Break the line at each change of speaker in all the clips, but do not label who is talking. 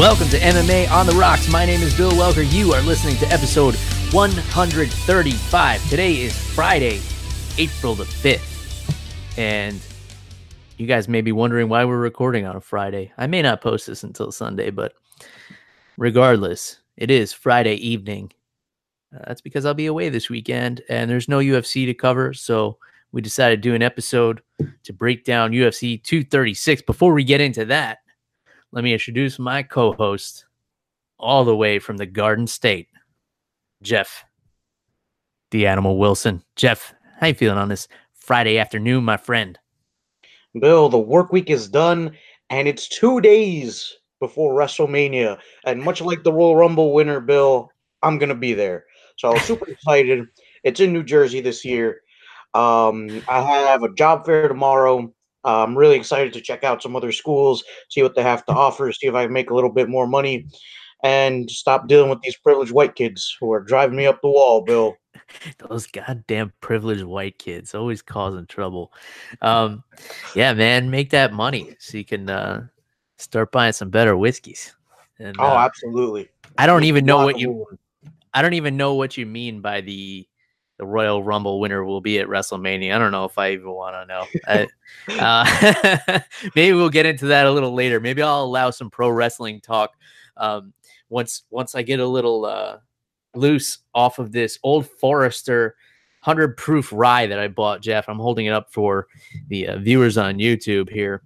Welcome to MMA on the Rocks. My name is Bill Welker. You are listening to episode 135. Today is Friday, April the 5th. And you guys may be wondering why we're recording on a Friday. I may not post this until Sunday, but regardless, it is Friday evening. Uh, that's because I'll be away this weekend and there's no UFC to cover. So we decided to do an episode to break down UFC 236. Before we get into that, let me introduce my co host, all the way from the Garden State, Jeff, the Animal Wilson. Jeff, how you feeling on this Friday afternoon, my friend?
Bill, the work week is done, and it's two days before WrestleMania. And much like the Royal Rumble winner, Bill, I'm gonna be there. So I'm super excited. It's in New Jersey this year. Um, I have a job fair tomorrow. I'm really excited to check out some other schools, see what they have to offer, see if I can make a little bit more money, and stop dealing with these privileged white kids who are driving me up the wall, Bill.
Those goddamn privileged white kids always causing trouble. Um, yeah, man, make that money so you can uh, start buying some better whiskeys.
And, oh, uh, absolutely.
I don't even know what you. I don't even know what you mean by the the Royal Rumble winner will be at WrestleMania. I don't know if I even want to know. I, uh, maybe we'll get into that a little later. Maybe I'll allow some pro wrestling talk um, once once I get a little uh, loose off of this Old Forester hundred proof rye that I bought. Jeff, I'm holding it up for the uh, viewers on YouTube here.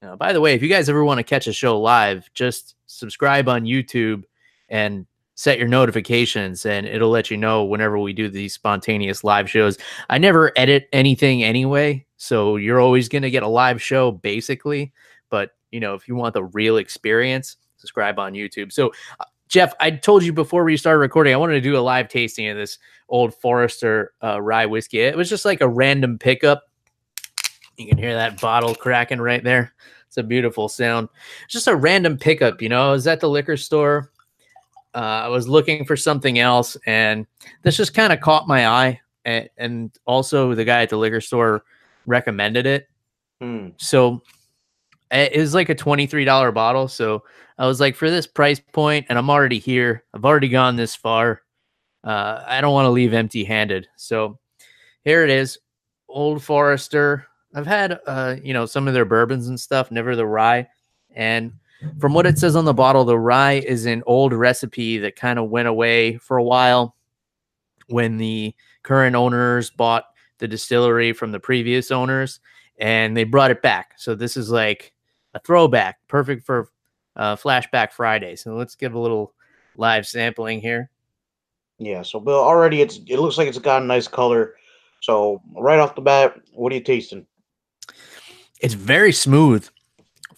Uh, by the way, if you guys ever want to catch a show live, just subscribe on YouTube and set your notifications and it'll let you know whenever we do these spontaneous live shows. I never edit anything anyway, so you're always going to get a live show basically, but you know, if you want the real experience, subscribe on YouTube. So uh, Jeff, I told you before we started recording, I wanted to do a live tasting of this old Forester uh, rye whiskey. It was just like a random pickup. You can hear that bottle cracking right there. It's a beautiful sound. Just a random pickup, you know. I was at the liquor store uh, I was looking for something else, and this just kind of caught my eye. And, and, also, the guy at the liquor store recommended it. Hmm. So it was like a $23 bottle. So I was like, for this price point, and I'm already here, I've already gone this far. Uh, I don't want to leave empty handed. So here it is Old Forester. I've had, uh, you know, some of their bourbons and stuff, never the rye. And from what it says on the bottle, the rye is an old recipe that kind of went away for a while when the current owners bought the distillery from the previous owners and they brought it back. So this is like a throwback, perfect for uh, Flashback Friday. So let's give a little live sampling here.
Yeah, so Bill, already it's it looks like it's got a nice color. So right off the bat, what are you tasting?
It's very smooth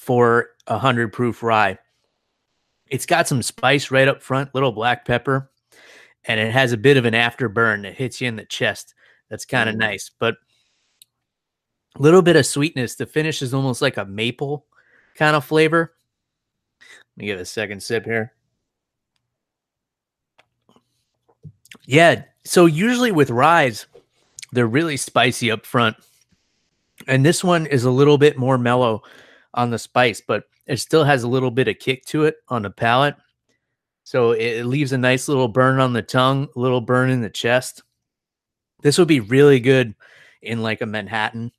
for a hundred proof rye. It's got some spice right up front, little black pepper, and it has a bit of an afterburn that hits you in the chest. That's kind of mm. nice, but a little bit of sweetness. The finish is almost like a maple kind of flavor. Let me get a second sip here. Yeah, so usually with ryes, they're really spicy up front. And this one is a little bit more mellow on the spice, but it still has a little bit of kick to it on the palate. So it leaves a nice little burn on the tongue, a little burn in the chest. This would be really good in like a Manhattan.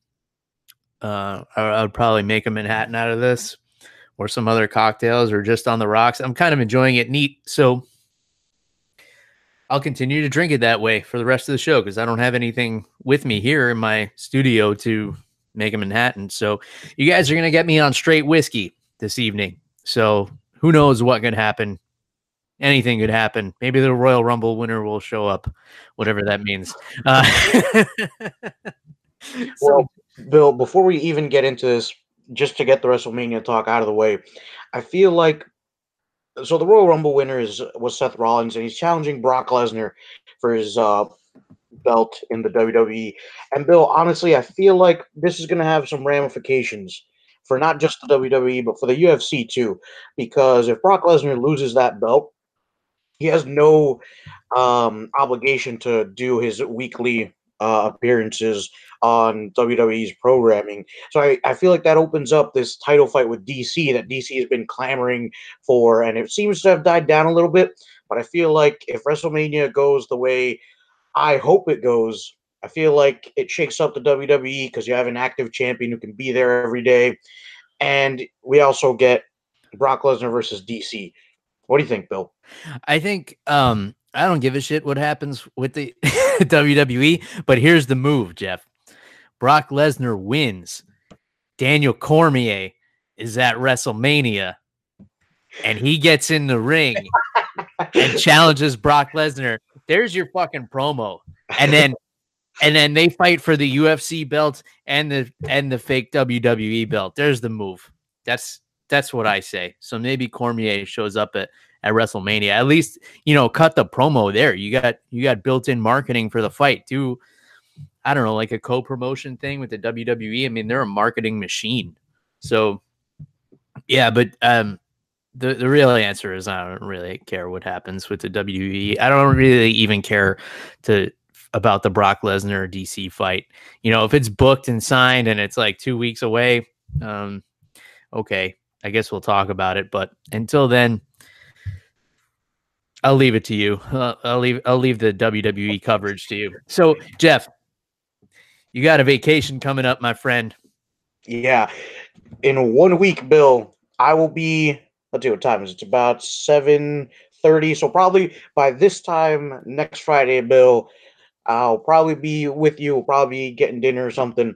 Uh, I, I would probably make a Manhattan out of this or some other cocktails or just on the rocks. I'm kind of enjoying it neat. So I'll continue to drink it that way for the rest of the show because I don't have anything with me here in my studio to make a Manhattan. So you guys are to get me on straight whiskey this evening. So who knows what could happen? Anything could happen. Maybe the Royal Rumble winner will show up, whatever that means. Uh,
well, Bill, before we even get into this, just to get the WrestleMania talk out of the way, I feel like so the Royal Rumble winner is was Seth Rollins, and he's challenging Brock Lesnar for his uh, belt in the WWE. And Bill, honestly, I feel like this is going to have some ramifications for not just the WWE, but for the UFC too. Because if Brock Lesnar loses that belt, he has no um, obligation to do his weekly uh, appearances on WWE's programming. So I, I feel like that opens up this title fight with DC that DC has been clamoring for, and it seems to have died down a little bit. But I feel like if WrestleMania goes the way I hope it goes, I feel like it shakes up the WWE because you have an active champion who can be there every day. And we also get Brock Lesnar versus DC. What do you think, Bill?
I think um, I don't give a shit what happens with the WWE, but here's the move, Jeff. Brock Lesnar wins. Daniel Cormier is at WrestleMania and he gets in the ring and challenges Brock Lesnar. There's your fucking promo. And then and then they fight for the UFC belt and the and the fake WWE belt. There's the move. That's that's what I say. So maybe Cormier shows up at at WrestleMania. At least you know, cut the promo there. You got you got built-in marketing for the fight. Do I don't know, like a co-promotion thing with the WWE. I mean, they're a marketing machine. So yeah, but um the, the real answer is I don't really care what happens with the WWE. I don't really even care to about the Brock Lesnar DC fight. You know, if it's booked and signed and it's like two weeks away, um, okay, I guess we'll talk about it. But until then, I'll leave it to you. Uh, I'll leave I'll leave the WWE coverage to you. So, Jeff, you got a vacation coming up, my friend.
Yeah, in one week, Bill, I will be. Let's see what time is. It's about seven thirty. So probably by this time next Friday, Bill, I'll probably be with you. Probably getting dinner or something.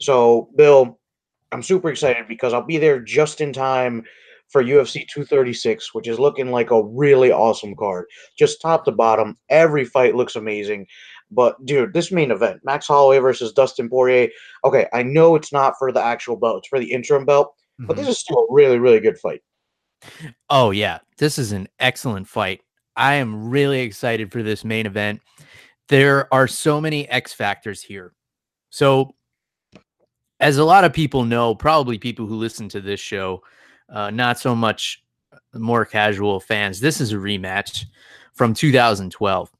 So, Bill, I'm super excited because I'll be there just in time for UFC 236, which is looking like a really awesome card. Just top to bottom, every fight looks amazing. But dude, this main event, Max Holloway versus Dustin Poirier. Okay, I know it's not for the actual belt; it's for the interim belt. Mm-hmm. But this is still a really, really good fight.
Oh yeah, this is an excellent fight. I am really excited for this main event there are so many X factors here. So, as a lot of people know, probably people who listen to this show, uh, not so much more casual fans, this is a rematch from 2012.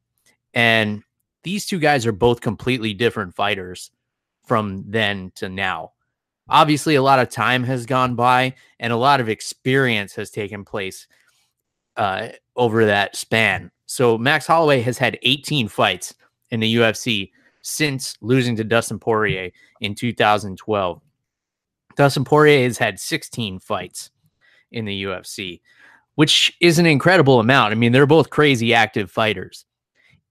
And these two guys are both completely different fighters from then to now. Obviously, a lot of time has gone by and a lot of experience has taken place uh, over that span. So Max Holloway has had 18 fights in the UFC since losing to Dustin Poirier in 2012. Dustin Poirier has had 16 fights in the UFC, which is an incredible amount. I mean, they're both crazy active fighters.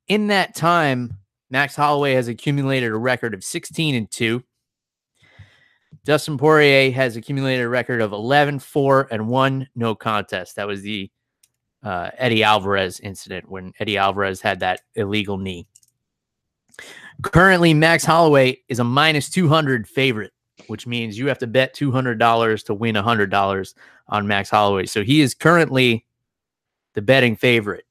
In that time, Max Holloway has accumulated a record of 16 and 2. Dustin Poirier has accumulated a record of 11, 4, and 1 no contest. That was the uh, Eddie Alvarez incident when Eddie Alvarez had that illegal knee. Currently, Max Holloway is a minus 200 favorite, which means you have to bet $200 to win $100 on Max Holloway. So he is currently the betting favorite.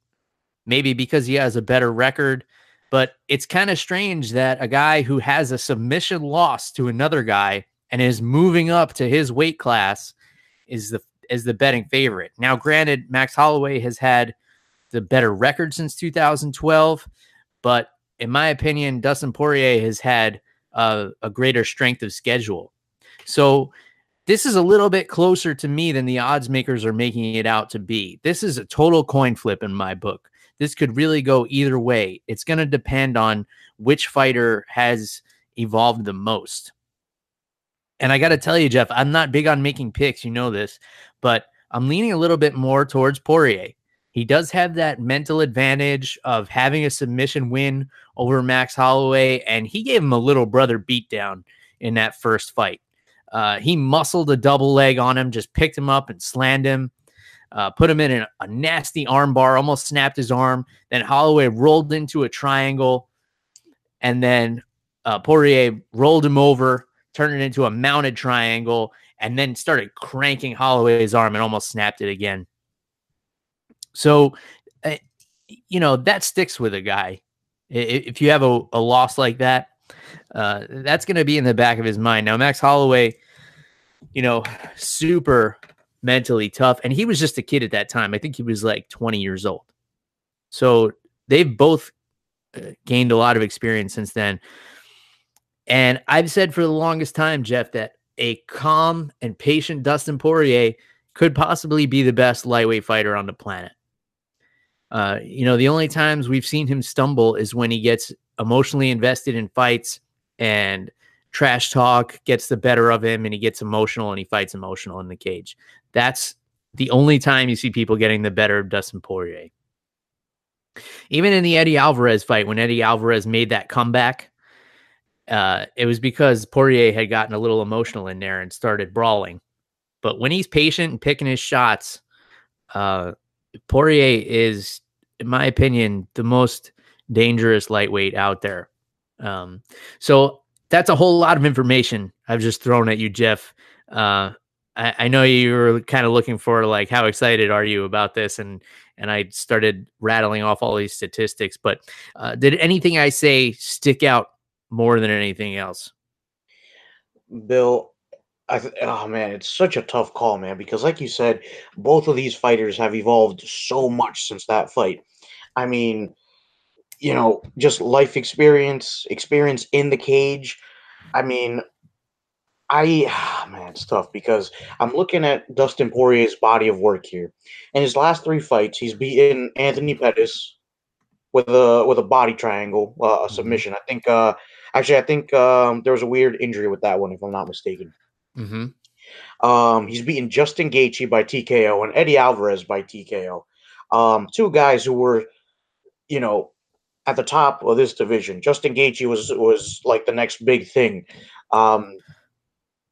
Maybe because he has a better record, but it's kind of strange that a guy who has a submission loss to another guy and is moving up to his weight class is the is the betting favorite. Now, granted, Max Holloway has had the better record since 2012, but in my opinion, Dustin Poirier has had a greater strength of schedule. So this is a little bit closer to me than the odds makers are making it out to be. This is a total coin flip in my book. This could really go either way. It's going to depend on which fighter has evolved the most. And I got to tell you, Jeff, I'm not big on making picks. You know this, but I'm leaning a little bit more towards Poirier. He does have that mental advantage of having a submission win over Max Holloway, and he gave him a little brother beatdown in that first fight. Uh, he muscled a double leg on him, just picked him up and slammed him, uh, put him in a, a nasty armbar, almost snapped his arm. Then Holloway rolled into a triangle, and then uh, Poirier rolled him over, turned it into a mounted triangle, and then started cranking Holloway's arm and almost snapped it again. So, uh, you know, that sticks with a guy. If you have a, a loss like that, uh, that's going to be in the back of his mind. Now, Max Holloway, you know, super mentally tough. And he was just a kid at that time. I think he was like 20 years old. So they've both uh, gained a lot of experience since then. And I've said for the longest time, Jeff, that a calm and patient Dustin Poirier could possibly be the best lightweight fighter on the planet. Uh, you know, the only times we've seen him stumble is when he gets emotionally invested in fights and trash talk gets the better of him and he gets emotional and he fights emotional in the cage. That's the only time you see people getting the better of Dustin Poirier. Even in the Eddie Alvarez fight, when Eddie Alvarez made that comeback, uh, it was because Poirier had gotten a little emotional in there and started brawling. But when he's patient and picking his shots, uh, Poirier is, in my opinion, the most dangerous lightweight out there. Um, so that's a whole lot of information I've just thrown at you, Jeff. Uh, I, I know you were kind of looking for like how excited are you about this, and and I started rattling off all these statistics. But uh, did anything I say stick out more than anything else?
Bill, I th- oh man, it's such a tough call, man, because like you said, both of these fighters have evolved so much since that fight. I mean, you know, just life experience, experience in the cage. I mean, I oh man, it's tough because I'm looking at Dustin Poirier's body of work here. In his last three fights, he's beaten Anthony Pettis with a with a body triangle, uh, a mm-hmm. submission. I think. Uh, actually, I think um, there was a weird injury with that one, if I'm not mistaken. Mm-hmm. Um, he's beaten Justin Gaethje by TKO and Eddie Alvarez by TKO. Um, two guys who were, you know, at the top of this division. Justin Gaethje was was like the next big thing. Um,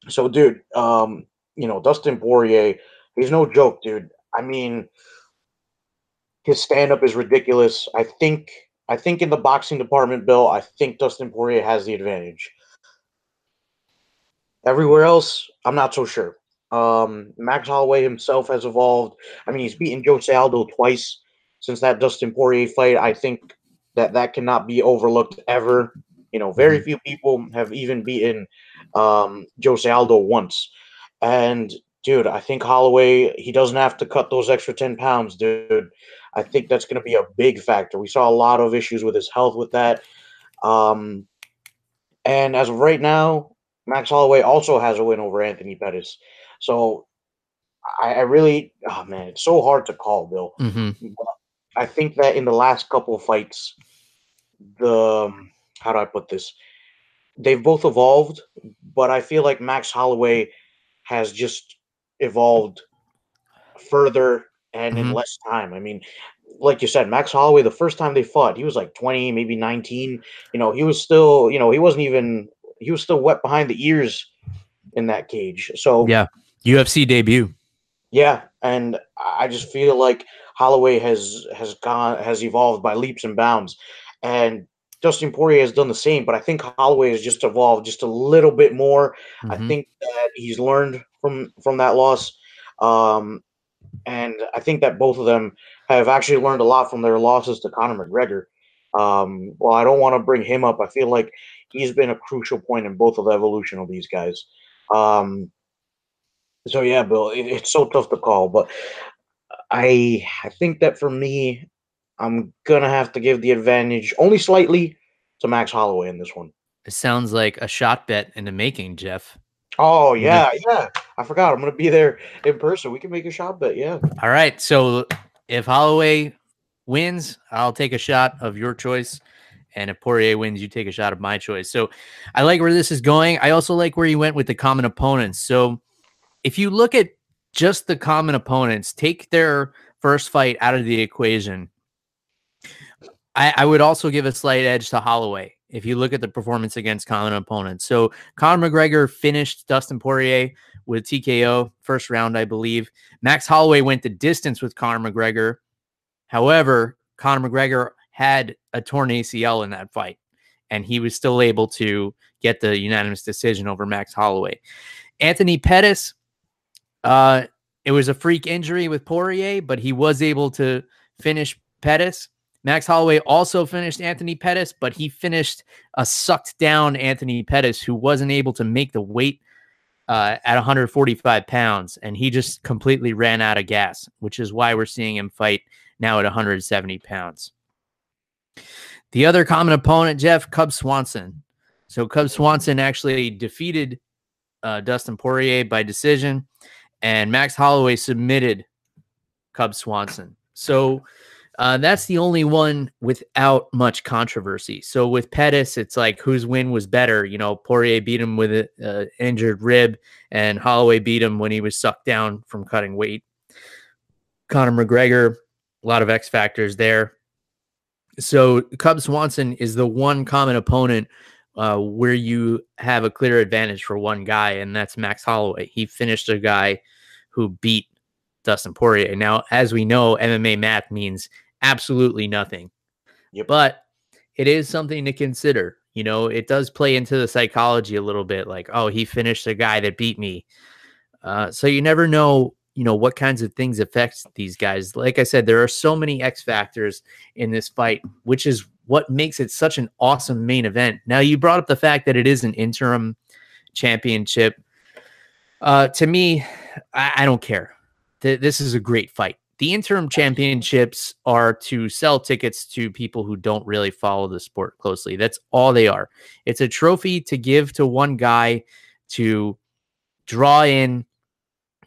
so, dude, um, you know, Dustin Poirier, he's no joke, dude. I mean, his stand up is ridiculous. I think I think in the boxing department, Bill, I think Dustin Poirier has the advantage. Everywhere else, I'm not so sure. Um, Max Holloway himself has evolved. I mean, he's beaten Jose Aldo twice since that Dustin Poirier fight. I think that that cannot be overlooked ever. You know, very mm-hmm. few people have even beaten um, Jose Aldo once. And dude, I think Holloway he doesn't have to cut those extra ten pounds, dude. I think that's going to be a big factor. We saw a lot of issues with his health with that. Um, and as of right now, Max Holloway also has a win over Anthony Pettis. So I, I really, oh man, it's so hard to call, Bill. Mm-hmm. I think that in the last couple of fights, the how do I put this? They've both evolved, but I feel like Max Holloway has just evolved further and mm-hmm. in less time. I mean, like you said, Max Holloway, the first time they fought, he was like 20, maybe 19. You know, he was still, you know, he wasn't even, he was still wet behind the ears in that cage. So,
yeah, UFC debut.
Yeah. And I just feel like Holloway has, has gone, has evolved by leaps and bounds. And Dustin Poirier has done the same, but I think Holloway has just evolved just a little bit more. Mm-hmm. I think that he's learned from from that loss. Um, and I think that both of them have actually learned a lot from their losses to Conor McGregor. Um, well, I don't want to bring him up. I feel like he's been a crucial point in both of the evolution of these guys. Um, so yeah, Bill, it, it's so tough to call, but I I think that for me, I'm gonna have to give the advantage only slightly to Max Holloway in this one.
It sounds like a shot bet in the making, Jeff.
Oh yeah, yeah. I forgot. I'm gonna be there in person. We can make a shot bet. Yeah.
All right. So if Holloway wins, I'll take a shot of your choice. And if Poirier wins, you take a shot of my choice. So I like where this is going. I also like where you went with the common opponents. So if you look at just the common opponents, take their first fight out of the equation. I, I would also give a slight edge to Holloway if you look at the performance against common opponents. So Conor McGregor finished Dustin Poirier with TKO first round, I believe. Max Holloway went the distance with Conor McGregor. However, Conor McGregor had a torn ACL in that fight, and he was still able to get the unanimous decision over Max Holloway. Anthony Pettis, uh, it was a freak injury with Poirier, but he was able to finish Pettis. Max Holloway also finished Anthony Pettis, but he finished a sucked down Anthony Pettis who wasn't able to make the weight uh, at 145 pounds, and he just completely ran out of gas, which is why we're seeing him fight now at 170 pounds. The other common opponent, Jeff Cub Swanson. So Cub Swanson actually defeated uh, Dustin Poirier by decision, and Max Holloway submitted Cub Swanson. So uh, that's the only one without much controversy. So with Pettis, it's like whose win was better. You know, Poirier beat him with an uh, injured rib, and Holloway beat him when he was sucked down from cutting weight. Conor McGregor, a lot of X factors there. So Cub Swanson is the one common opponent uh, where you have a clear advantage for one guy, and that's Max Holloway. He finished a guy who beat Dustin Poirier. Now, as we know, MMA math means absolutely nothing. Yep. But it is something to consider. You know, it does play into the psychology a little bit like, oh, he finished a guy that beat me. Uh, so you never know, you know, what kinds of things affect these guys. Like I said, there are so many X factors in this fight, which is what makes it such an awesome main event. Now, you brought up the fact that it is an interim championship. Uh, to me, I, I don't care. Th- this is a great fight. The interim championships are to sell tickets to people who don't really follow the sport closely. That's all they are. It's a trophy to give to one guy to draw in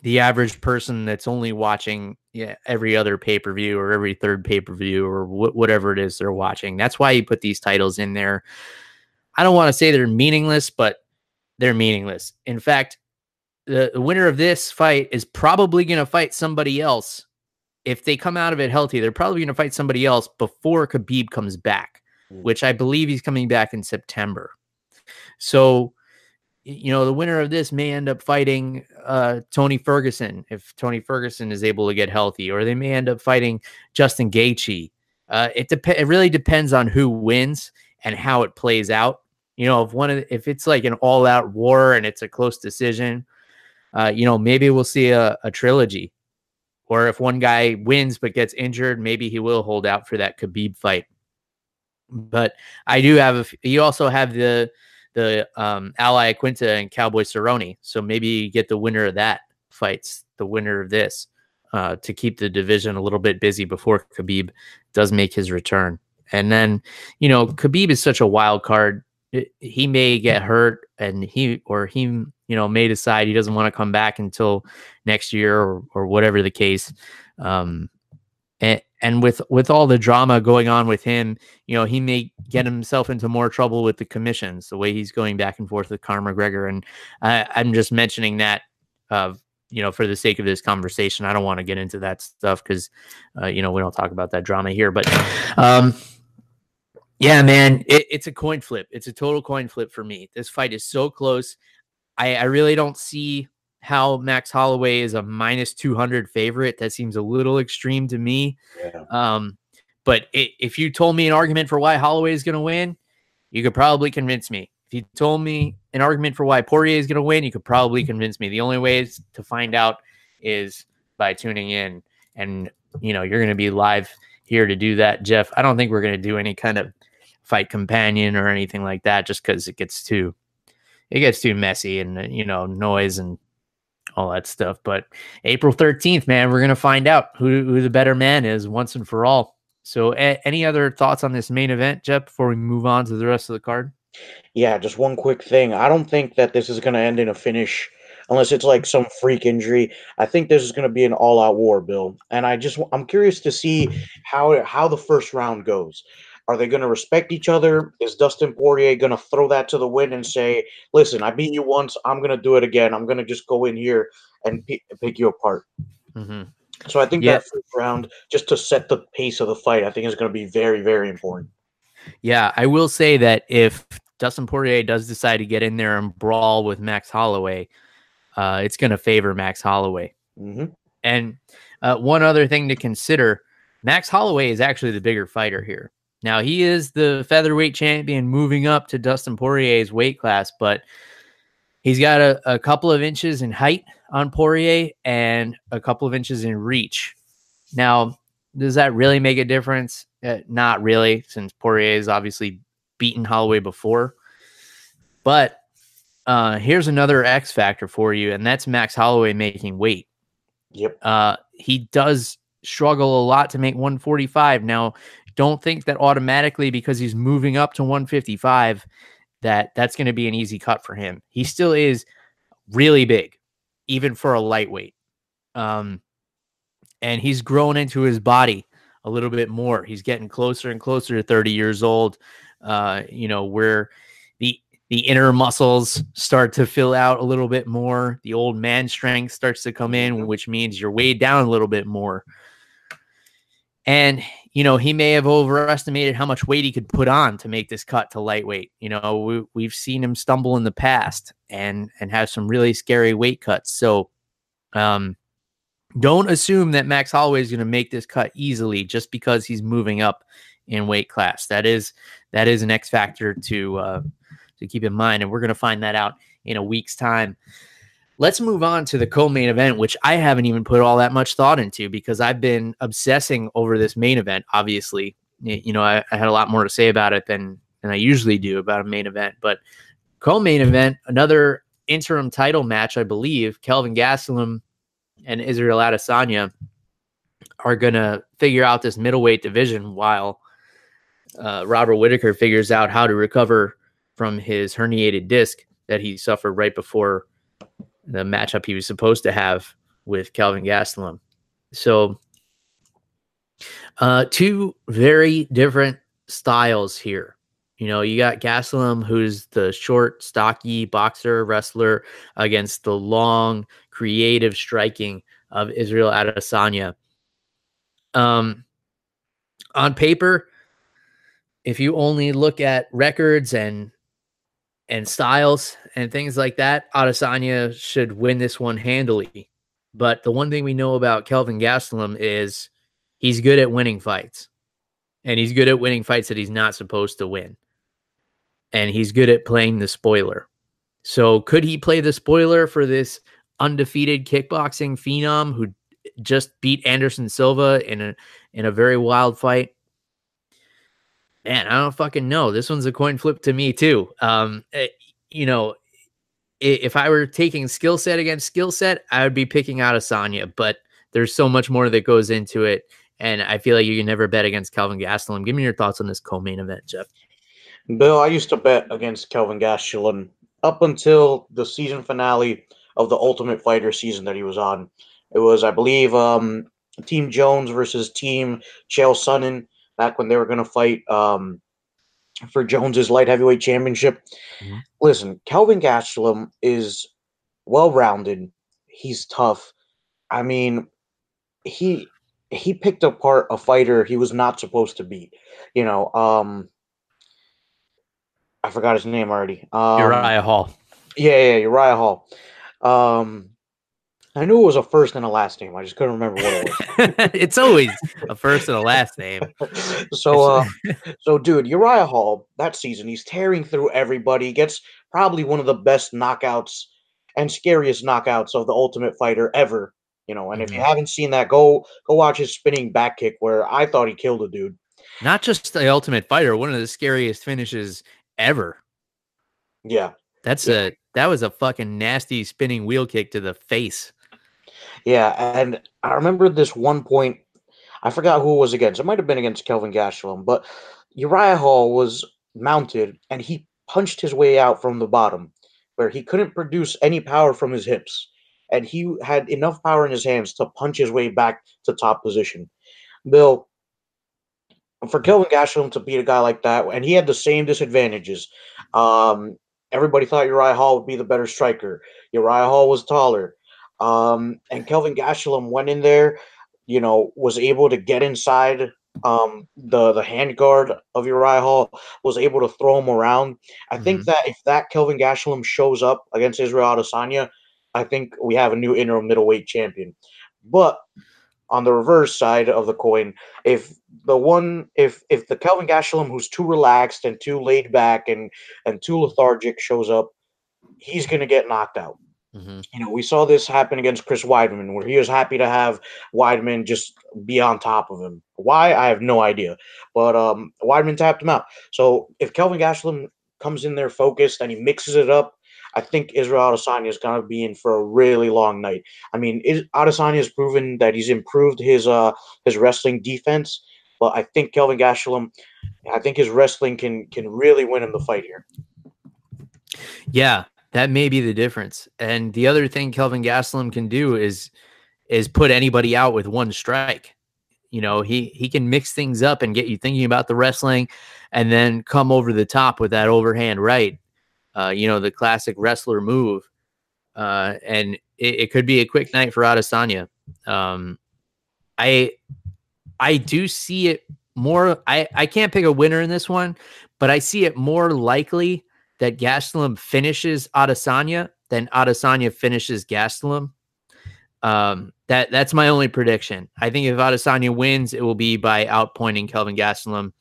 the average person that's only watching yeah, every other pay per view or every third pay per view or wh- whatever it is they're watching. That's why you put these titles in there. I don't want to say they're meaningless, but they're meaningless. In fact, the, the winner of this fight is probably going to fight somebody else. If they come out of it healthy, they're probably going to fight somebody else before Khabib comes back, mm. which I believe he's coming back in September. So, you know, the winner of this may end up fighting uh, Tony Ferguson if Tony Ferguson is able to get healthy, or they may end up fighting Justin Gaethje. Uh, it dep- It really depends on who wins and how it plays out. You know, if one of the, if it's like an all out war and it's a close decision, uh, you know, maybe we'll see a, a trilogy. Or if one guy wins but gets injured, maybe he will hold out for that Khabib fight. But I do have a. You also have the the um, Al Iaquinta and Cowboy Cerrone, so maybe you get the winner of that fights the winner of this uh, to keep the division a little bit busy before Khabib does make his return. And then, you know, Khabib is such a wild card. He may get hurt, and he or he you know, may decide he doesn't want to come back until next year or, or whatever the case. Um, and, and with with all the drama going on with him, you know, he may get himself into more trouble with the commissions. The way he's going back and forth with Conor McGregor, and I, I'm just mentioning that, uh, you know, for the sake of this conversation. I don't want to get into that stuff because, uh, you know, we don't talk about that drama here. But, um, yeah, man, it, it's a coin flip. It's a total coin flip for me. This fight is so close. I, I really don't see how Max Holloway is a minus 200 favorite. That seems a little extreme to me. Yeah. Um, but it, if you told me an argument for why Holloway is going to win, you could probably convince me. If you told me an argument for why Poirier is going to win, you could probably convince me. The only ways to find out is by tuning in. And, you know, you're going to be live here to do that, Jeff. I don't think we're going to do any kind of fight companion or anything like that just because it gets too it gets too messy and uh, you know noise and all that stuff. But April 13th, man, we're gonna find out who who the better man is once and for all. So, a- any other thoughts on this main event, Jeff? Before we move on to the rest of the card.
Yeah, just one quick thing. I don't think that this is going to end in a finish unless it's like some freak injury. I think this is going to be an all-out war, Bill. And I just I'm curious to see how how the first round goes. Are they going to respect each other? Is Dustin Poirier going to throw that to the wind and say, "Listen, I beat you once. I'm going to do it again. I'm going to just go in here and p- pick you apart." Mm-hmm. So I think yeah. that first round, just to set the pace of the fight, I think is going to be very, very important.
Yeah, I will say that if Dustin Poirier does decide to get in there and brawl with Max Holloway, uh, it's going to favor Max Holloway. Mm-hmm. And uh, one other thing to consider: Max Holloway is actually the bigger fighter here. Now he is the featherweight champion moving up to Dustin Poirier's weight class, but He's got a, a couple of inches in height on Poirier and a couple of inches in reach. Now, does that really make a difference? Uh, not really, since Poirier has obviously beaten Holloway before. But uh, here's another X factor for you, and that's Max Holloway making weight.
Yep.
Uh, he does struggle a lot to make 145. Now, don't think that automatically because he's moving up to 155 that that's going to be an easy cut for him. He still is really big, even for a lightweight. Um, and he's grown into his body a little bit more. He's getting closer and closer to 30 years old. Uh, you know, where the inner muscles start to fill out a little bit more. The old man strength starts to come in, mm-hmm. which means you're weighed down a little bit more. And you know, he may have overestimated how much weight he could put on to make this cut to lightweight. You know, we, we've seen him stumble in the past and and have some really scary weight cuts. So, um, don't assume that Max Holloway is going to make this cut easily just because he's moving up in weight class. That is that is an X factor to uh, to keep in mind, and we're going to find that out in a week's time. Let's move on to the co-main event, which I haven't even put all that much thought into because I've been obsessing over this main event. Obviously, you know, I, I had a lot more to say about it than than I usually do about a main event. But co-main event, another interim title match, I believe. Kelvin Gastelum and Israel Adesanya are gonna figure out this middleweight division while uh, Robert Whitaker figures out how to recover from his herniated disc that he suffered right before the matchup he was supposed to have with Kelvin Gastelum. So, uh, two very different styles here. You know, you got Gastelum, who's the short, stocky boxer wrestler, against the long, creative striking of Israel Adesanya. Um, on paper, if you only look at records and and styles and things like that, Adesanya should win this one handily. But the one thing we know about Kelvin Gastelum is he's good at winning fights. And he's good at winning fights that he's not supposed to win. And he's good at playing the spoiler. So could he play the spoiler for this undefeated kickboxing phenom who just beat Anderson Silva in a in a very wild fight? Man, I don't fucking know. This one's a coin flip to me too. Um, it, eh, you know, if I were taking skill set against skill set, I would be picking Adesanya, but there's so much more that goes into it. And I feel like you can never bet against Kelvin Gastelum. Give me your thoughts on this co-main event, Jeff.
Bill, I used to bet against Kelvin Gastelum up until the season finale of the Ultimate Fighter season that he was on. It was, I believe, um, Team Jones versus Team Chael Sonnen back when they were going to fight um, for Jones's light heavyweight championship. Mm-hmm. Listen, Kelvin Gastelum is well rounded. He's tough. I mean, he he picked apart a fighter he was not supposed to beat. You know, um, I forgot his name already. Um,
Uriah Hall.
Yeah, yeah, Uriah Hall. Um, I knew it was a first and a last name. I just couldn't remember what it
was. it's always a first and a last name.
so, uh, so dude, Uriah Hall that season, he's tearing through everybody. Gets probably one of the best knockouts and scariest knockouts of the Ultimate Fighter ever. You know, and mm-hmm. if you mm-hmm. haven't seen that, go go watch his spinning back kick where I thought he killed a dude.
Not just the Ultimate Fighter, one of the scariest finishes ever.
Yeah,
that's
yeah.
a that was a fucking nasty spinning wheel kick to the face.
Yeah, and I remember this one point. I forgot who it was against. It might have been against Kelvin Gastelum, but Uriah Hall was mounted and he punched his way out from the bottom, where he couldn't produce any power from his hips, and he had enough power in his hands to punch his way back to top position. Bill, for Kelvin Gastelum to beat a guy like that, and he had the same disadvantages. Um, everybody thought Uriah Hall would be the better striker. Uriah Hall was taller. Um, and Kelvin Gastelum went in there, you know, was able to get inside um, the the hand guard of Uriah Hall, was able to throw him around. I mm-hmm. think that if that Kelvin Gastelum shows up against Israel Adesanya, I think we have a new interim middleweight champion. But on the reverse side of the coin, if the one if if the Kelvin Gastelum who's too relaxed and too laid back and and too lethargic shows up, he's going to get knocked out.
Mhm.
You know, we saw this happen against Chris Weidman, where he was happy to have Weidman just be on top of him. Why? I have no idea. But um, Weidman tapped him out. So if Kelvin Gastelum comes in there focused and he mixes it up, I think Israel Adesanya is going to be in for a really long night. I mean, is, Adesanya has proven that he's improved his uh his wrestling defense, but I think Kelvin Gastelum, I think his wrestling can can really win him the fight here.
Yeah, that may be the difference. And the other thing Kelvin Gastelum can do is is put anybody out with one strike. You know, he he can mix things up and get you thinking about the wrestling, and then come over the top with that overhand right. Uh, you know, the classic wrestler move. Uh, and it, it could be a quick night for Adesanya. Um, I I do see it more. I I can't pick a winner in this one, but I see it more likely that Gastelum finishes Adesanya than Adesanya finishes Gastelum. Um, that that's my only prediction. I think if Adesanya wins, it will be by outpointing Kelvin Gastelum.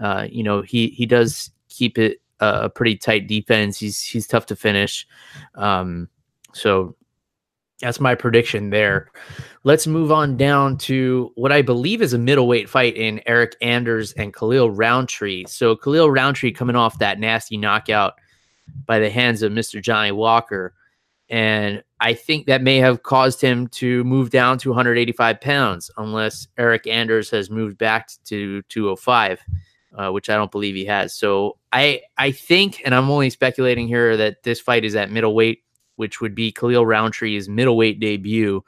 Uh, you know, he he does keep it uh, a pretty tight defense. He's he's tough to finish. Um, so that's my prediction there. Let's move on down to what I believe is a middleweight fight in Eric Anders and Khalil Rountree. So Khalil Rountree coming off that nasty knockout by the hands of Mr. Johnny Walker. And I think that may have caused him to move down to 185 pounds, unless Eric Anders has moved back to 205, uh, which I don't believe he has. So I I think, and I'm only speculating here, that this fight is at middleweight, which would be Khalil Rountree's middleweight debut.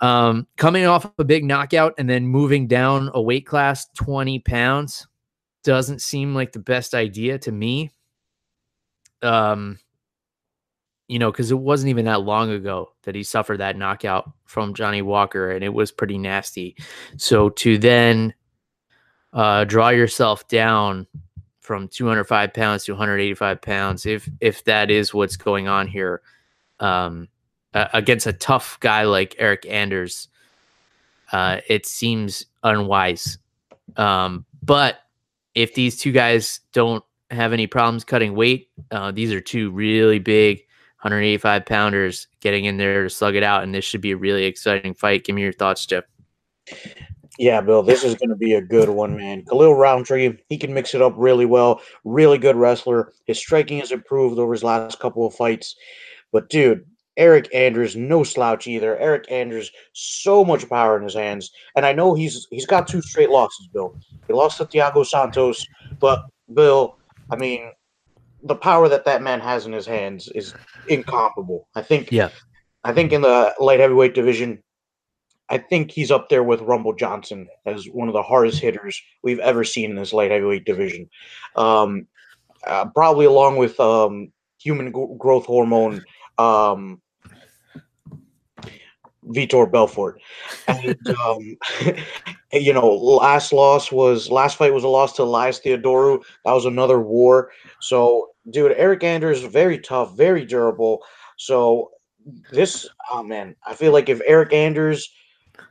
Um, coming off a big knockout and then moving down a weight class 20 pounds doesn't seem like the best idea to me. Um, you know, because it wasn't even that long ago that he suffered that knockout from Johnny Walker, and it was pretty nasty. So to then uh, draw yourself down from 205 pounds to 185 pounds, if if that is what's going on here, um, uh, against a tough guy like Eric Anders, uh, it seems unwise. Um, but if these two guys don't have any problems cutting weight, uh, these are two really big 185 pounders getting in there to slug it out, and this should be a really exciting fight. Give me your thoughts, Jeff.
Yeah, Bill, this is going to be a good one, man. Khalil Rountree, he can mix it up really well. Really good wrestler. His striking has improved over his last couple of fights. But, dude, Eric Anders, no slouch either. Eric Anders, so much power in his hands. And I know he's he's got two straight losses, Bill. He lost to Thiago Santos, but, Bill, I mean, the power that that man has in his hands is incomparable. I think.
Yeah.
I think in the light heavyweight division, I think he's up there with Rumble Johnson as one of the hardest hitters we've ever seen in this light heavyweight division. Um, uh, probably along with um, human g- growth hormone, um, Vitor Belfort. And, um, you know, last loss was last fight was a loss to Elias Theodorou. That was another war. So, dude, Eric Anders very tough, very durable. So this, oh man, I feel like if Eric Anders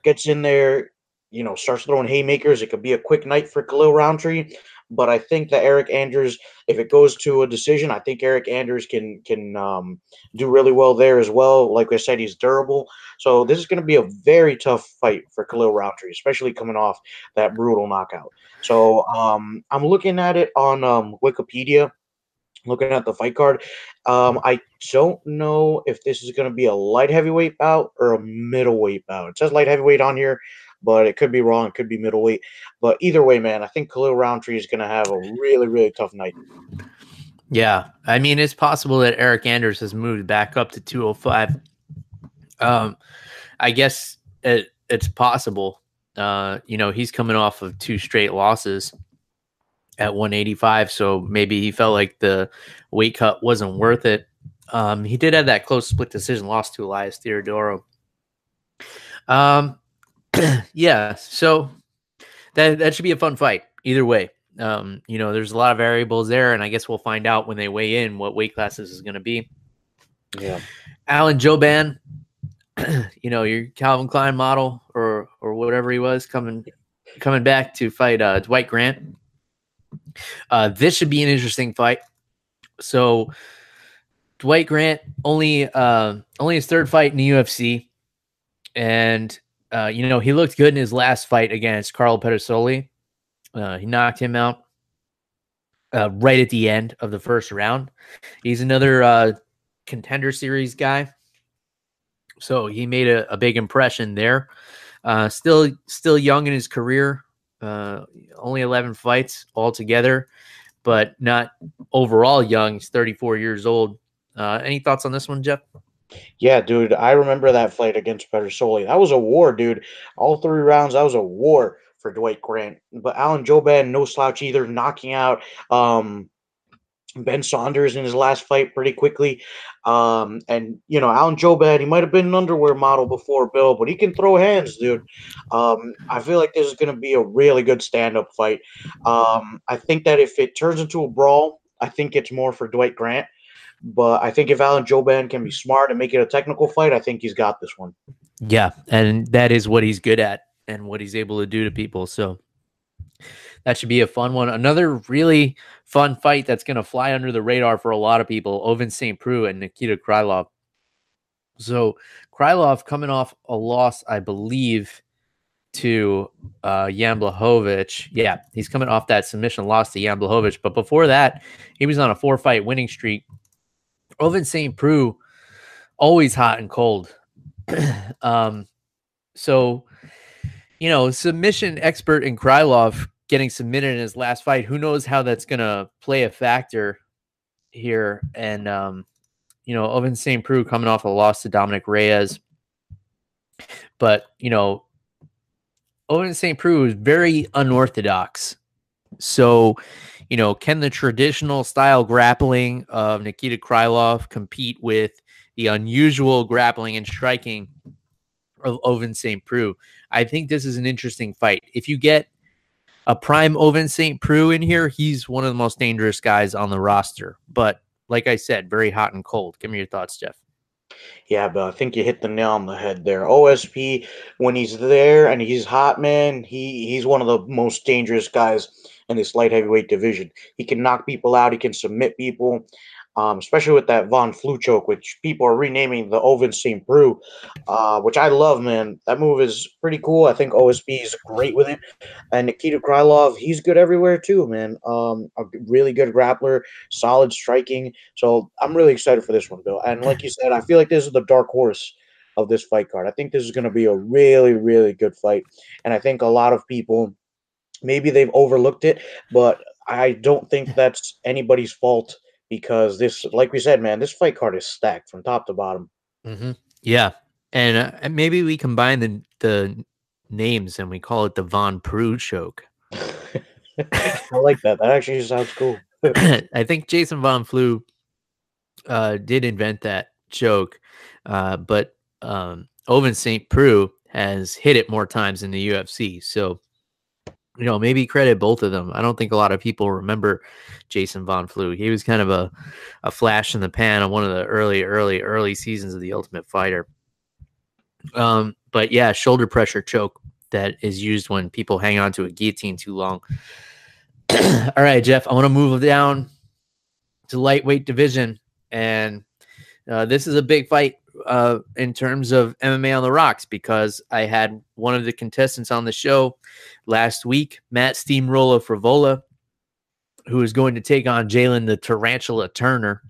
gets in there, you know, starts throwing haymakers, it could be a quick night for Khalil Rountree. But I think that Eric Anders, if it goes to a decision, I think Eric Anders can can um, do really well there as well. Like I said, he's durable. So this is going to be a very tough fight for Khalil Rountree, especially coming off that brutal knockout. So um, I'm looking at it on um, Wikipedia, looking at the fight card. Um, I don't know if this is going to be a light heavyweight bout or a middleweight bout. It says light heavyweight on here, but it could be wrong. It could be middleweight. But either way, man, I think Khalil Rountree is going to have a really, really tough night.
Yeah, I mean, it's possible that Eric Anders has moved back up to 205. Um, I guess it, it's possible. Uh, you know, he's coming off of two straight losses at 185, so maybe he felt like the weight cut wasn't worth it. Um, he did have that close split decision loss to Elias Theodorou. Um, yeah, so that that should be a fun fight either way. Um, you know, there's a lot of variables there, and I guess we'll find out when they weigh in what weight classes is going to be.
Yeah.
Alan Jouban, you know, your Calvin Klein model or or whatever he was coming coming back to fight uh, Dwight Grant. Uh, this should be an interesting fight. So Dwight Grant only uh, only his third fight in the UFC, and uh, you know he looked good in his last fight against Carl Pedersoli. Uh, he knocked him out uh, right at the end of the first round. He's another uh, contender series guy, so he made a, a big impression there. Uh, still, still young in his career. Uh, only 11 fights altogether, but not overall young. He's 34 years old. Uh, any thoughts on this one, Jeff?
Yeah, dude, I remember that fight against Pedersoli. That was a war, dude. All three rounds, that was a war for Dwight Grant. But Alan Jouban, no slouch either, knocking out um, Ben Saunders in his last fight pretty quickly. Um, and you know, Alan Jouban, he might have been an underwear model before Bill, but he can throw hands, dude. Um, I feel like this is gonna be a really good stand-up fight. Um, I think that if it turns into a brawl, I think it's more for Dwight Grant. But I think if Alan Jouban can be smart and make it a technical fight, I think he's got this one.
Yeah, and that is what he's good at and what he's able to do to people. So that should be a fun one. Another really fun fight that's going to fly under the radar for a lot of people Ovince St. Preux and Nikita Krylov. So Krylov coming off a loss, I believe, to uh, Jan Blachowicz. Yeah, he's coming off that submission loss to Jan Blachowicz. But before that, he was on a four fight winning streak. Ovince St. Preux, always hot and cold. um, so, you know, submission expert in Krylov getting submitted in his last fight. Who knows how that's going to play a factor here? And, um, you know, Ovince St. Preux coming off a loss to Dominick Reyes. But, you know, Ovince St. Preux is very unorthodox. So, you know, can the traditional style grappling of Nikita Krylov compete with the unusual grappling and striking of Ovince St. Preux? I think this is an interesting fight. If you get a prime Ovince St. Preux in here, he's one of the most dangerous guys on the roster. But like I said, very hot and cold. Give me your thoughts, Jeff.
Yeah, but I think you hit the nail on the head there. OSP, when he's there and he's hot, man, he he's one of the most dangerous guys in this light heavyweight division. He can knock people out. He can submit people um, especially with that Von Flue choke, which people are renaming the St. Preux, uh, which I love, man. That move is pretty cool. I think OSP is great with it. And Nikita Krylov, he's good everywhere too, man. Um, a really good grappler, solid striking. So I'm really excited for this one, Bill. And like you said, I feel like this is the dark horse of this fight card. I think this is going to be a really, really good fight. And I think a lot of people, maybe they've overlooked it, but I don't think that's anybody's fault because this, like we said, man, this fight card is stacked from top to bottom.
Mm-hmm. Yeah, and uh, maybe we combine the the names and we call it the Von Preux choke.
I like that. That actually sounds cool.
I think Jason Von Flue uh, did invent that joke, uh, but um, St. Preux has hit it more times in the UFC. So you know, maybe credit both of them. I don't think a lot of people remember Jason Von Flue. He was kind of a, a flash in the pan on one of the early, early, early seasons of the Ultimate Fighter. Um, but yeah, shoulder pressure choke that is used when people hang on to a guillotine too long. All right, Jeff, I want to move down to lightweight division, and uh, this is a big fight uh, in terms of MMA on the rocks because I had one of the contestants on the show last week, Matt Steamroller Frevola, who is going to take on Jalen the Tarantula Turner.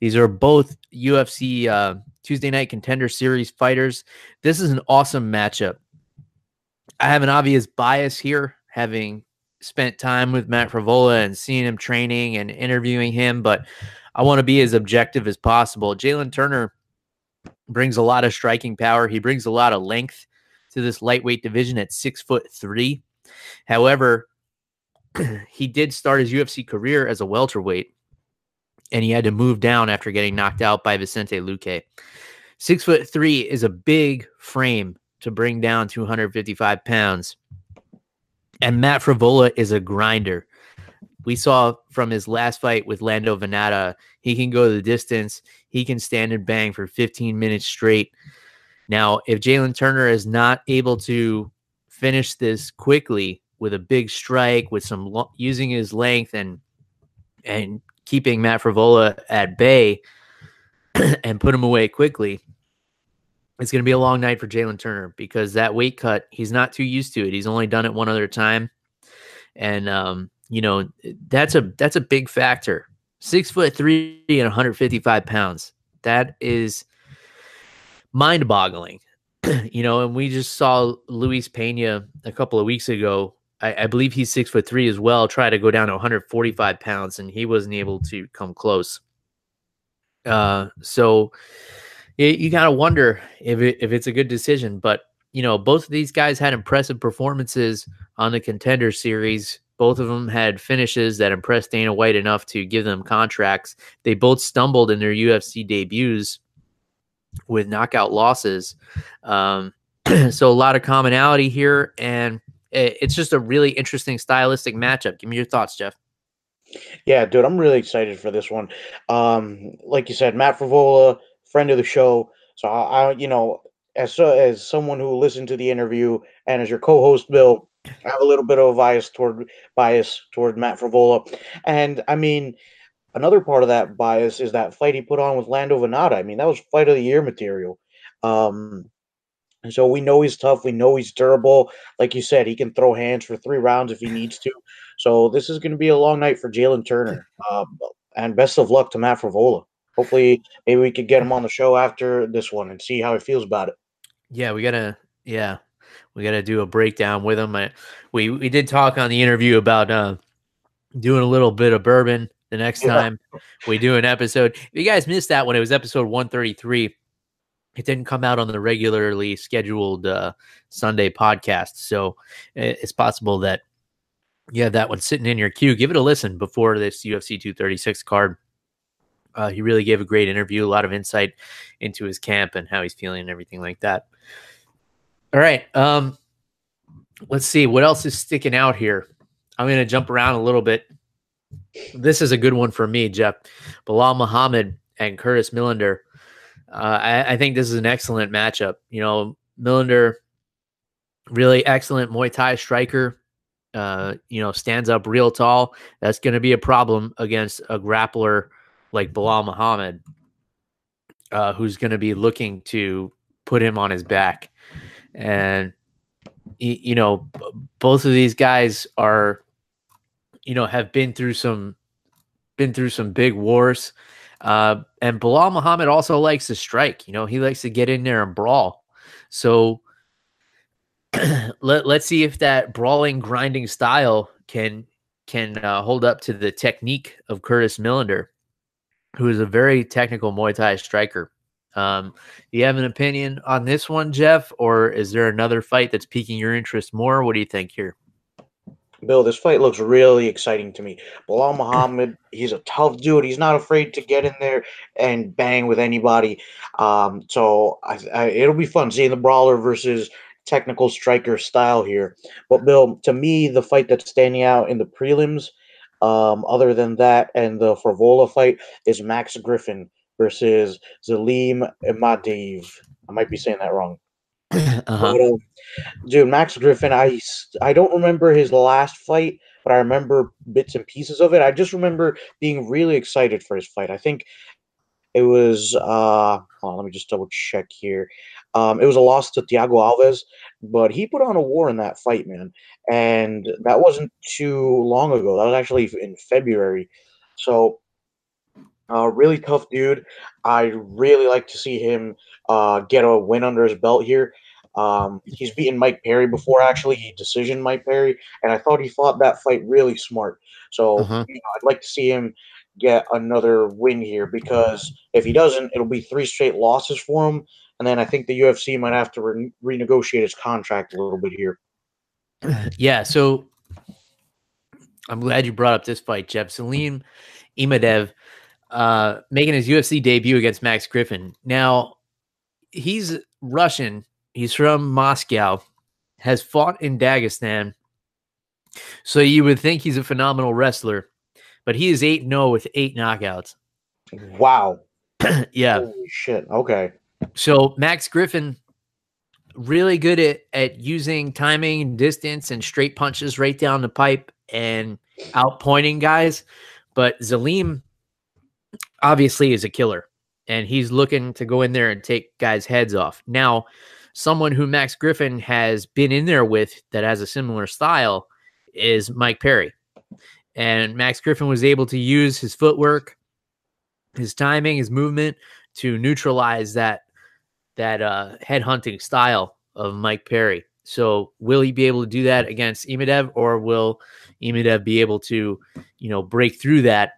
These are both UFC uh, Tuesday Night Contender Series fighters. This is an awesome matchup. I have an obvious bias here, having spent time with Matt Frevola and seeing him training and interviewing him, but I want to be as objective as possible. Jalen Turner brings a lot of striking power. He brings a lot of length to this lightweight division at six foot three. However, he did start his UFC career as a welterweight, and he had to move down after getting knocked out by Vicente Luque. Six foot three is a big frame to bring down 255 pounds. And Matt Frevola is a grinder. We saw from his last fight with Lando Vannata, he can go the distance. He can stand and bang for 15 minutes straight. Now, if Jalen Turner is not able to finish this quickly with a big strike, with some lo- using his length and and keeping Matt Frevola at bay, and put him away quickly, it's going to be a long night for Jalen Turner because that weight cut, he's not too used to it. He's only done it one other time. And, um, you know, that's a, that's a big factor. Six foot three and 155 pounds. That is mind boggling, you know, and we just saw Luis Pena a couple of weeks ago. I, I believe he's six foot three as well, try to go down to 145 pounds and he wasn't able to come close. Uh, so, it, you gotta wonder if it, if it's a good decision. But you know, both of these guys had impressive performances on the contender series. Both of them had finishes that impressed Dana White enough to give them contracts. They both stumbled in their UFC debuts with knockout losses. Um, so a lot of commonality here, and it's just a really interesting stylistic matchup. Give me your thoughts, Jeff.
Yeah, dude, I'm really excited for this one. Um, like you said, Matt Frevola, friend of the show. So I, I you know, as as someone who listened to the interview and as your co-host, Bill, I have a little bit of a bias toward bias toward Matt Frevola, and I mean, another part of that bias is that fight he put on with Lando Vannata. I mean, that was fight of the year material. Um, and so we know he's tough. We know he's durable. Like you said, he can throw hands for three rounds if he needs to. So this is going to be a long night for Jalen Turner. Uh, and best of luck to Matt Frevola hopefully maybe we could get him on the show after this one and see how he feels about it.
Yeah, we gotta yeah, we gotta do a breakdown with him. I, we we did talk on the interview about uh, doing a little bit of bourbon the next yeah. time we do an episode. If you guys missed that one, it was episode 133. It didn't come out on the regularly scheduled uh, Sunday podcast, so it's possible that you have that one sitting in your queue. Give it a listen before this UFC 236 card. Uh, he really gave a great interview, a lot of insight into his camp and how he's feeling and everything like that. All right. Um, let's see what else is sticking out here. I'm going to jump around a little bit. This is a good one for me, Jeff. Belal Muhammad and Curtis Millender. Uh, I, I, think this is an excellent matchup. You know, Millender, really excellent Muay Thai striker. Uh, you know, stands up real tall. That's going to be a problem against a grappler like Belal Muhammad, uh, who's going to be looking to put him on his back. And, you know, both of these guys are, you know, have been through some, been through some big wars. Uh, and Belal Muhammad also likes to strike. You know, he likes to get in there and brawl. So let let's see if that brawling, grinding style can can uh, hold up to the technique of Curtis Millender who is a very technical Muay Thai striker. Um, do you have an opinion on this one, Jeff, or is there another fight that's piquing your interest more? What do you think here?
Bill, this fight looks really exciting to me. Belal Muhammad, he's a tough dude. He's not afraid to get in there and bang with anybody. Um, so I, I, it'll be fun seeing the brawler versus technical striker style here. But Bill, to me, the fight that's standing out in the prelims um, other than that, and the Frevola fight is Max Griffin versus Zalim Imadaev. I might be saying that wrong. Uh-huh. But, uh, dude, Max Griffin, I, I don't remember his last fight, but I remember bits and pieces of it. I just remember being really excited for his fight. I think it was, uh, on, let me just double check here. Um, it was a loss to Thiago Alves, but he put on a war in that fight, man. And that wasn't too long ago. That was actually in February. So, uh, really tough dude. I really like to see him uh, get a win under his belt here. Um, he's beaten Mike Perry before, actually. He decision Mike Perry, and I thought he fought that fight really smart. So uh-huh. you know, I'd like to see him get another win here because if he doesn't, it'll be three straight losses for him, and then I think the UFC might have to re- renegotiate his contract a little bit here.
Yeah, so I'm glad you brought up this fight, Jeff. Zalim Imadaev uh, making his UFC debut against Max Griffin. Now, he's Russian. He's from Moscow, has fought in Dagestan. So you would think he's a phenomenal wrestler, but he is 8 0 with eight knockouts.
Wow.
yeah.
Holy shit. Okay.
So Max Griffin, really good at, at using timing and distance and straight punches right down the pipe and outpointing guys. But Zalim obviously is a killer. and he's looking to go in there and take guys' heads off. Now, someone who Max Griffin has been in there with that has a similar style is Mike Perry. And Max Griffin was able to use his footwork, his timing, his movement to neutralize that that uh, head hunting style of Mike Perry. So will he be able to do that against Imadaev, or will Imadaev be able to, you know, break through that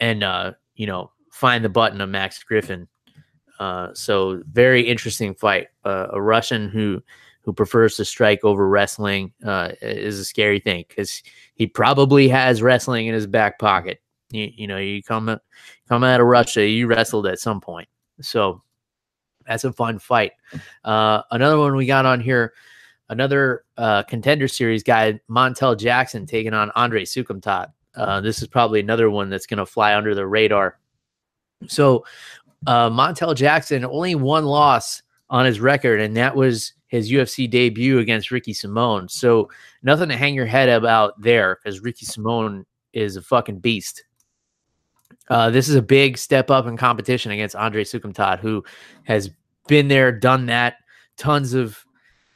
and, uh, you know find the button of Max Griffin? Uh, so very interesting fight. Uh, a Russian who who prefers to strike over wrestling uh, is a scary thing because he probably has wrestling in his back pocket. You, you know, you come come out of Russia, you wrestled at some point. So that's a fun fight. Uh, another one we got on here, another uh, contender series guy, Montel Jackson taking on Andre Soukhamthath. Uh, this is probably another one that's going to fly under the radar. So uh, Montel Jackson only one loss on his record, and that was his UFC debut against Ricky Simón. So nothing to hang your head about there because Ricky Simón is a fucking beast. Uh, this is a big step up in competition against Andre Soukhamthath, who has been there, done that, tons of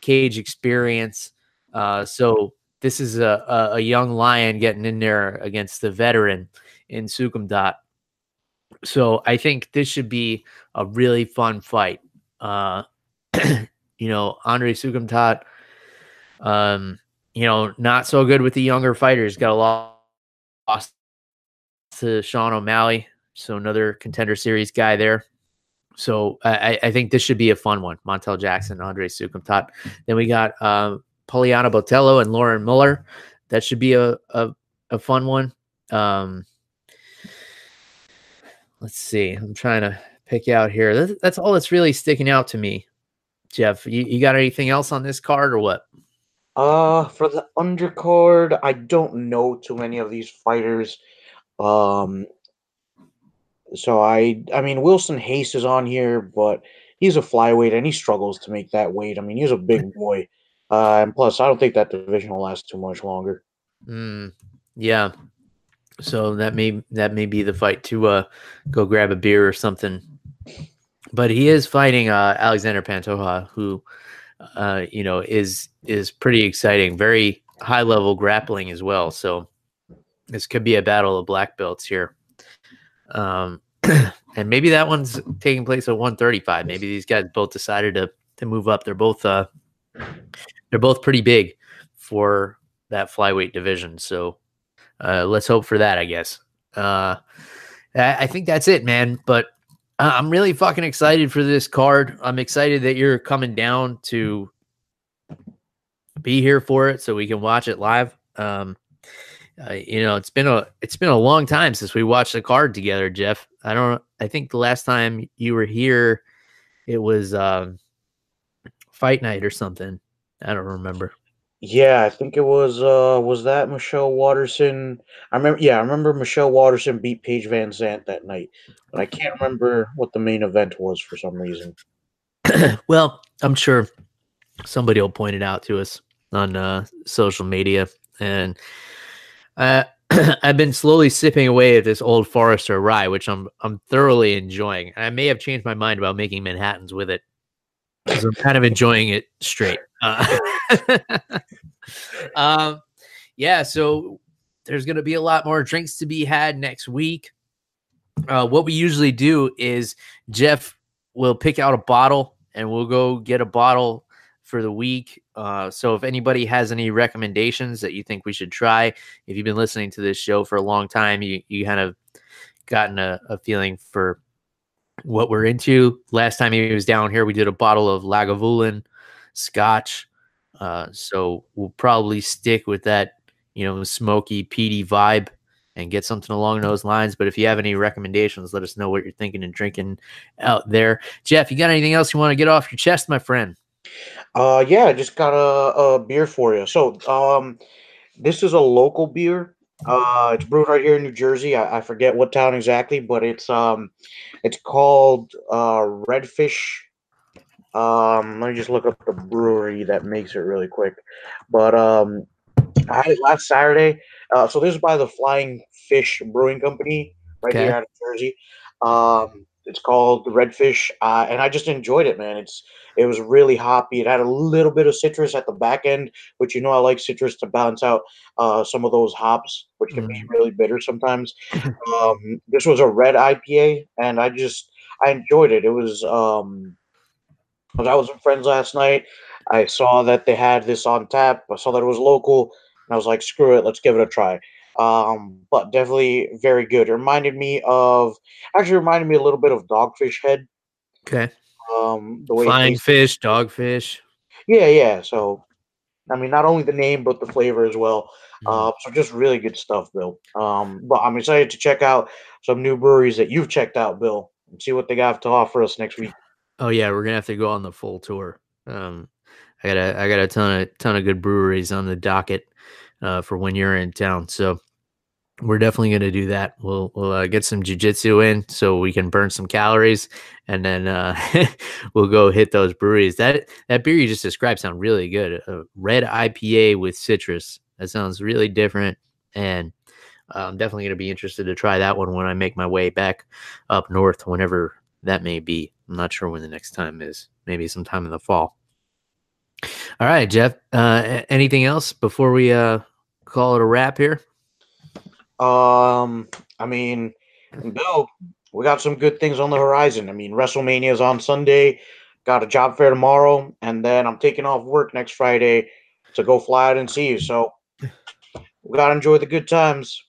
cage experience. Uh, so this is a, a, a, young lion getting in there against the veteran in Soukhamthath. So I think this should be a really fun fight. Uh, you know, Andre Soukhamthath, um, you know, not so good with the younger fighters. Got a loss to Sean O'Malley, so another contender series guy there. So I, I think this should be a fun one. Montel Jackson, Andre Soukhamthath. Then we got um, Poliana Botelho and Lauren Mueller. That should be a a, a fun one. Um, let's see. I'm trying to pick out here. That's, that's all that's really sticking out to me. Jeff, you, you got anything else on this card or what?
Uh, for the undercard, I don't know too many of these fighters. Um, so I, I mean, Wilson Reis is on here, but he's a flyweight and he struggles to make that weight. I mean, he's a big boy, uh, and plus, I don't think that division will last too much longer.
Mm, yeah. So that may that may be the fight to uh, go grab a beer or something. But he is fighting uh, Alexander Pantoja, who uh, you know is is pretty exciting, very high level grappling as well. So this could be a battle of black belts here. Um, and maybe that one's taking place at 135. Maybe these guys both decided to to move up. They're both uh, they're both pretty big for that flyweight division. So uh, let's hope for that. I guess. Uh, I, think that's it, man. But I'm really fucking excited for this card. I'm excited that you're coming down to be here for it, so we can watch it live. Um, uh, you know, it's been a it's been a long time since we watched the card together, Jeff. I don't. I think the last time you were here, it was um, fight night or something. I don't remember.
Yeah, I think it was. uh Was that Michelle Waterson? I remember. Yeah, I remember Michelle Waterson beat Paige VanZant that night, but I can't remember what the main event was for some reason.
well, I'm sure somebody will point it out to us on uh, social media, and uh, I've been slowly sipping away at this old Forester rye, which I'm I'm thoroughly enjoying. I may have changed my mind about making Manhattan's with it because I'm kind of enjoying it straight. Uh, um, yeah, so there's going to be a lot more drinks to be had next week. Uh, what we usually do is Jeff will pick out a bottle and we'll go get a bottle for the week. Uh, so if anybody has any recommendations that you think we should try, if you've been listening to this show for a long time, you you kind of gotten a, a feeling for what we're into. Last time he was down here, we did a bottle of Lagavulin Scotch. Uh, so we'll probably stick with that, you know, smoky, peaty vibe and get something along those lines. But if you have any recommendations, let us know what you're thinking and drinking out there. Jeff, you got anything else you want to get off your chest, my friend?
Uh, yeah, I just got a, a beer for you. So, um, this is a local beer. Uh, it's brewed right here in New Jersey. I, I forget what town exactly, but it's um, it's called uh, Redfish. Um, let me just look up the brewery that makes it really quick. But um, I had it last Saturday. Uh, so this is by the Flying Fish Brewing Company right okay. here out of Jersey. Um, it's called the Redfish, uh, and I just enjoyed it, man. It's it was really hoppy. It had a little bit of citrus at the back end, which you know I like citrus to balance out uh, some of those hops, which can mm. be really bitter sometimes. um, this was a red IPA, and I just I enjoyed it. It was um, I was with friends last night. I saw that they had this on tap. I saw that it was local, and I was like, "Screw it, let's give it a try." Um, but definitely very good. It reminded me of actually reminded me a little bit of Dogfish Head.
Okay.
Um,
the way flying fish, dogfish.
Yeah, yeah. So, I mean, not only the name but the flavor as well. Mm. Uh, so just really good stuff, Bill. Um, but I'm excited to check out some new breweries that you've checked out, Bill, and see what they got to offer us next week.
Oh yeah, we're gonna have to go on the full tour. Um, I got a I got a ton of ton of good breweries on the docket uh, for when you're in town. So we're definitely going to do that. We'll we'll uh, get some jujitsu in so we can burn some calories, and then uh, we'll go hit those breweries. That that beer you just described sounds really good. A red IPA with citrus. That sounds really different, and uh, I'm definitely going to be interested to try that one when I make my way back up north, whenever that may be. I'm not sure when the next time is. Maybe sometime in the fall. All right, Jeff. Uh, anything else before we uh, call it a wrap here?
Um, I mean, Bill, we got some good things on the horizon. I mean, WrestleMania is on Sunday. Got a job fair tomorrow, and then I'm taking off work next Friday to go fly out and see you. So we gotta enjoy the good times.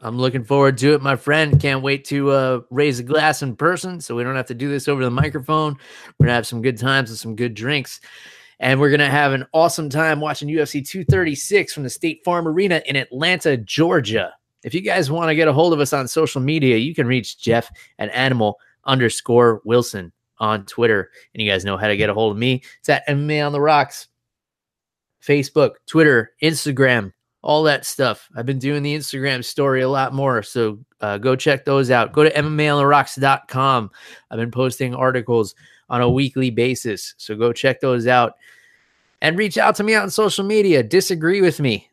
I'm looking forward to it, my friend. Can't wait to uh, raise a glass in person so we don't have to do this over the microphone. We're going to have some good times and some good drinks. And we're going to have an awesome time watching UFC 236 from the State Farm Arena in Atlanta, Georgia. If you guys want to get a hold of us on social media, you can reach Jeff at animal underscore Wilson on Twitter. And you guys know how to get a hold of me. It's at MMA on the Rocks, Facebook, Twitter, Instagram, all that stuff. I've been doing the Instagram story a lot more. So uh, go check those out. Go to MMA on the MMAonTheRocks.com. I've been posting articles on a weekly basis. So go check those out and reach out to me on social media. Disagree with me.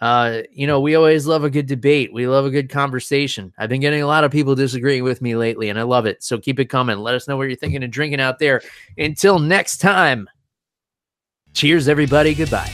Uh, you know, we always love a good debate. We love a good conversation. I've been getting a lot of people disagreeing with me lately, and I love it. So keep it coming. Let us know what you're thinking and drinking out there. Until next time, cheers, everybody. Goodbye.